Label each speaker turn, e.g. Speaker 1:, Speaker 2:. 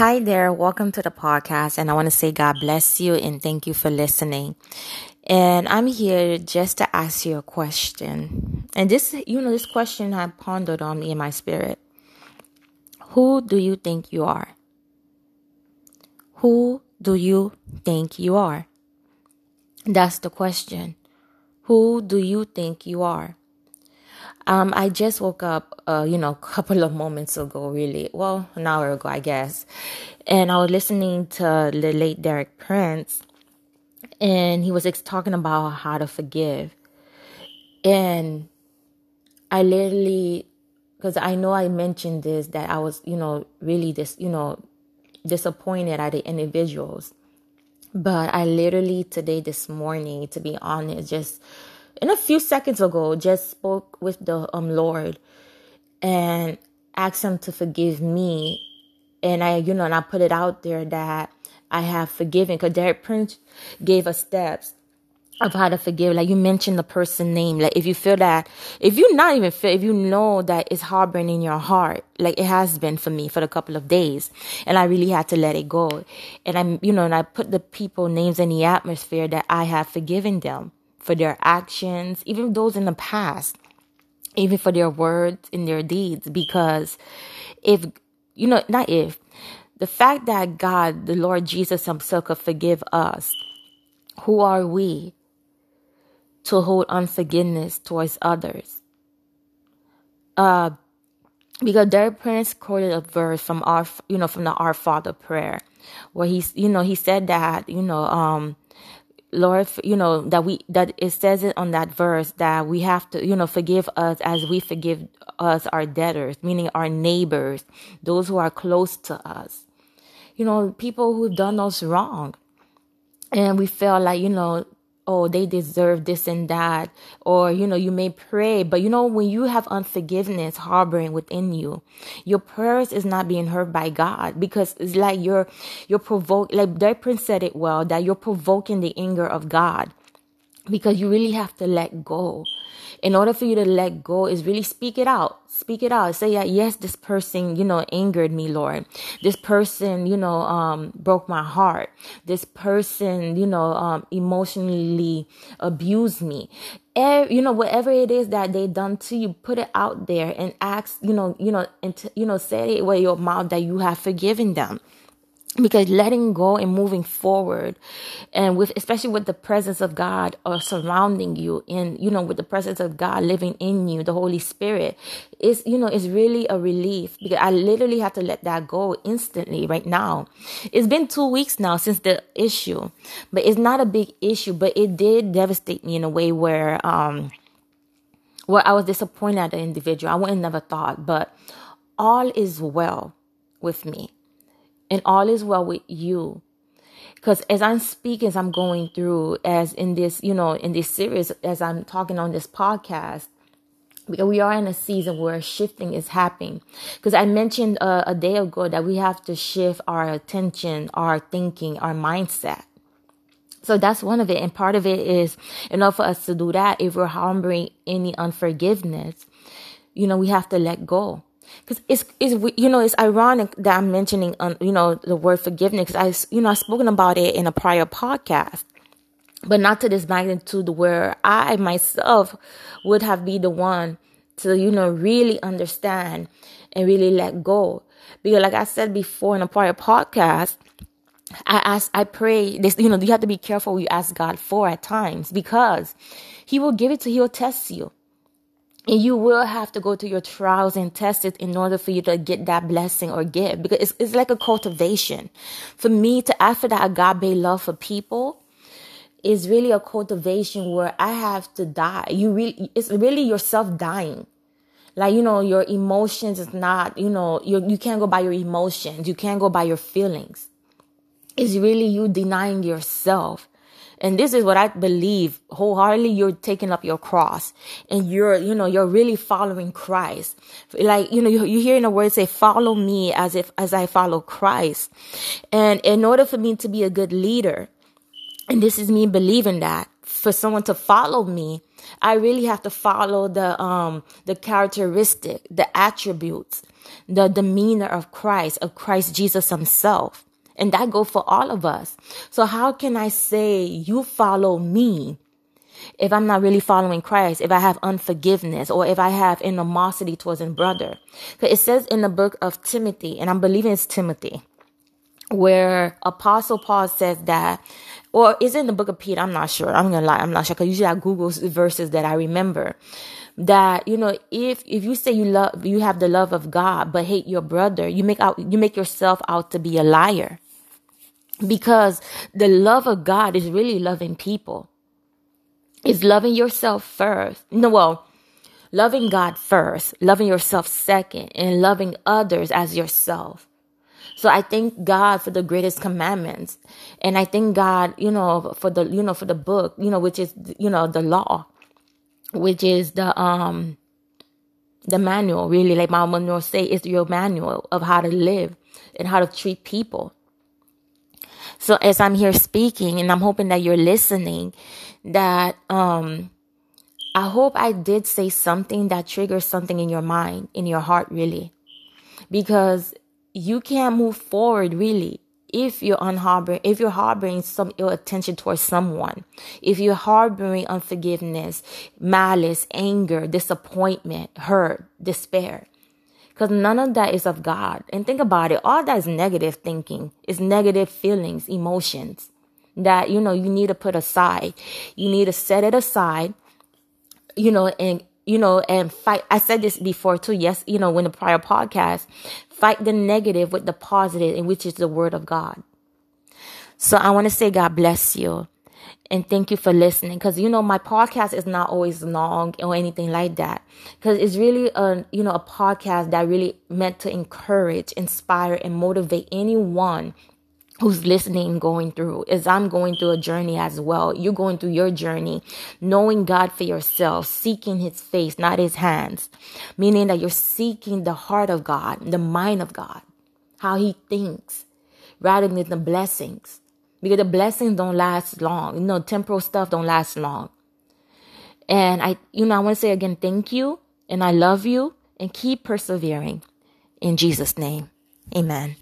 Speaker 1: Hi there, welcome to the podcast. And I want to say God bless you and thank you for listening. And I'm here just to ask you a question. And this, you know, this question I pondered on me in my spirit. Who do you think you are? Who do you think you are? That's the question. Who do you think you are? Um, I just woke up, uh, you know, a couple of moments ago, really. Well, an hour ago, I guess. And I was listening to the late Derek Prince, and he was talking about how to forgive. And I literally, because I know I mentioned this, that I was, you know, really this, you know, disappointed at the individuals. But I literally today, this morning, to be honest, just in a few seconds ago just spoke with the um Lord and asked him to forgive me and I you know and I put it out there that I have forgiven because Derek Prince gave us steps of how to forgive. Like you mentioned the person name. Like if you feel that, if you not even feel, if you know that it's harboring in your heart, like it has been for me for a couple of days, and I really had to let it go. And I'm, you know, and I put the people names in the atmosphere that I have forgiven them for their actions, even those in the past, even for their words and their deeds. Because if, you know, not if, the fact that God, the Lord Jesus Himself, could forgive us, who are we to hold unforgiveness towards others? Uh, because Derek Prince quoted a verse from our, you know, from the Our Father prayer, where he's, you know, he said that, you know, um, Lord, you know, that we, that it says it on that verse that we have to, you know, forgive us as we forgive us our debtors, meaning our neighbors, those who are close to us. You know, people who've done us wrong. And we feel like, you know, oh, they deserve this and that. Or, you know, you may pray, but you know, when you have unforgiveness harboring within you, your prayers is not being heard by God because it's like you're, you're provoking, like that prince said it well, that you're provoking the anger of God because you really have to let go in order for you to let go is really speak it out. Speak it out. Say yeah yes this person you know angered me lord. This person you know um broke my heart. This person you know um emotionally abused me. You know whatever it is that they done to you put it out there and ask you know you know and t- you know say it with your mouth that you have forgiven them because letting go and moving forward and with especially with the presence of god or uh, surrounding you and you know with the presence of god living in you the holy spirit is you know is really a relief. Because i literally have to let that go instantly right now. It's been two weeks now since the issue but it's not a big issue but it did devastate me in a way where um where i was disappointed at the individual. I wouldn't never thought but all is well with me and all is well with you. Because as I'm speaking, as I'm going through, as in this, you know, in this series, as I'm talking on this podcast, we are in a season where shifting is happening. Because I mentioned uh, a day ago that we have to shift our attention, our thinking, our mindset. So that's one of it. And part of it is, in order for us to do that, if we're harboring any unforgiveness, you know, we have to let go because it's, it's you know it's ironic that I'm mentioning um, you know the word forgiveness I you know I've spoken about it in a prior podcast. But not to this magnitude where I myself would have be the one to you know really understand and really let go. Because like I said before in a prior podcast I ask I pray this you know you have to be careful what you ask God for at times because he will give it to he'll test you you will have to go through your trials and test it in order for you to get that blessing or give because it's, it's like a cultivation. For me to for that agape love for people is really a cultivation where I have to die. You really, it's really yourself dying. Like, you know, your emotions is not, you know, you, you can't go by your emotions. You can't go by your feelings. It's really you denying yourself and this is what I believe wholeheartedly. You're taking up your cross and you're, you know, you're really following Christ. Like, you know, you, you hear the word say, follow me as if, as I follow Christ. And in order for me to be a good leader, and this is me believing that for someone to follow me, I really have to follow the, um, the characteristic, the attributes the demeanor of Christ, of Christ Jesus himself. And that go for all of us. So how can I say you follow me if I'm not really following Christ, if I have unforgiveness or if I have animosity towards a brother? Because it says in the book of Timothy, and I'm believing it's Timothy, where Apostle Paul says that, or is it in the book of Peter? I'm not sure. I'm gonna lie. I'm not sure because usually I Google verses that I remember. That you know, if if you say you love, you have the love of God, but hate your brother, you make out, you make yourself out to be a liar. Because the love of God is really loving people. It's loving yourself first. No, well, loving God first, loving yourself second, and loving others as yourself. So I thank God for the greatest commandments. And I thank God, you know, for the, you know, for the book, you know, which is, you know, the law, which is the, um, the manual, really, like my manual say, is your manual of how to live and how to treat people. So as I'm here speaking and I'm hoping that you're listening, that, um, I hope I did say something that triggers something in your mind, in your heart, really. Because you can't move forward really if you're unharboring, if you're harboring some ill attention towards someone, if you're harboring unforgiveness, malice, anger, disappointment, hurt, despair. Because none of that is of God. And think about it, all that is negative thinking, is negative feelings, emotions that, you know, you need to put aside. You need to set it aside, you know, and you know, and fight. I said this before too. Yes, you know, when the prior podcast, fight the negative with the positive, and which is the word of God. So I want to say God bless you and thank you for listening. Because you know my podcast is not always long or anything like that. Because it's really a you know a podcast that really meant to encourage inspire and motivate anyone who's listening going through is I'm going through a journey as well. You're going through your journey, knowing God for yourself, seeking his face, not his hands, meaning that you're seeking the heart of God, the mind of God, how he thinks rather than the blessings because the blessings don't last long. You know, temporal stuff don't last long. And I, you know, I want to say again, thank you and I love you and keep persevering in Jesus name. Amen.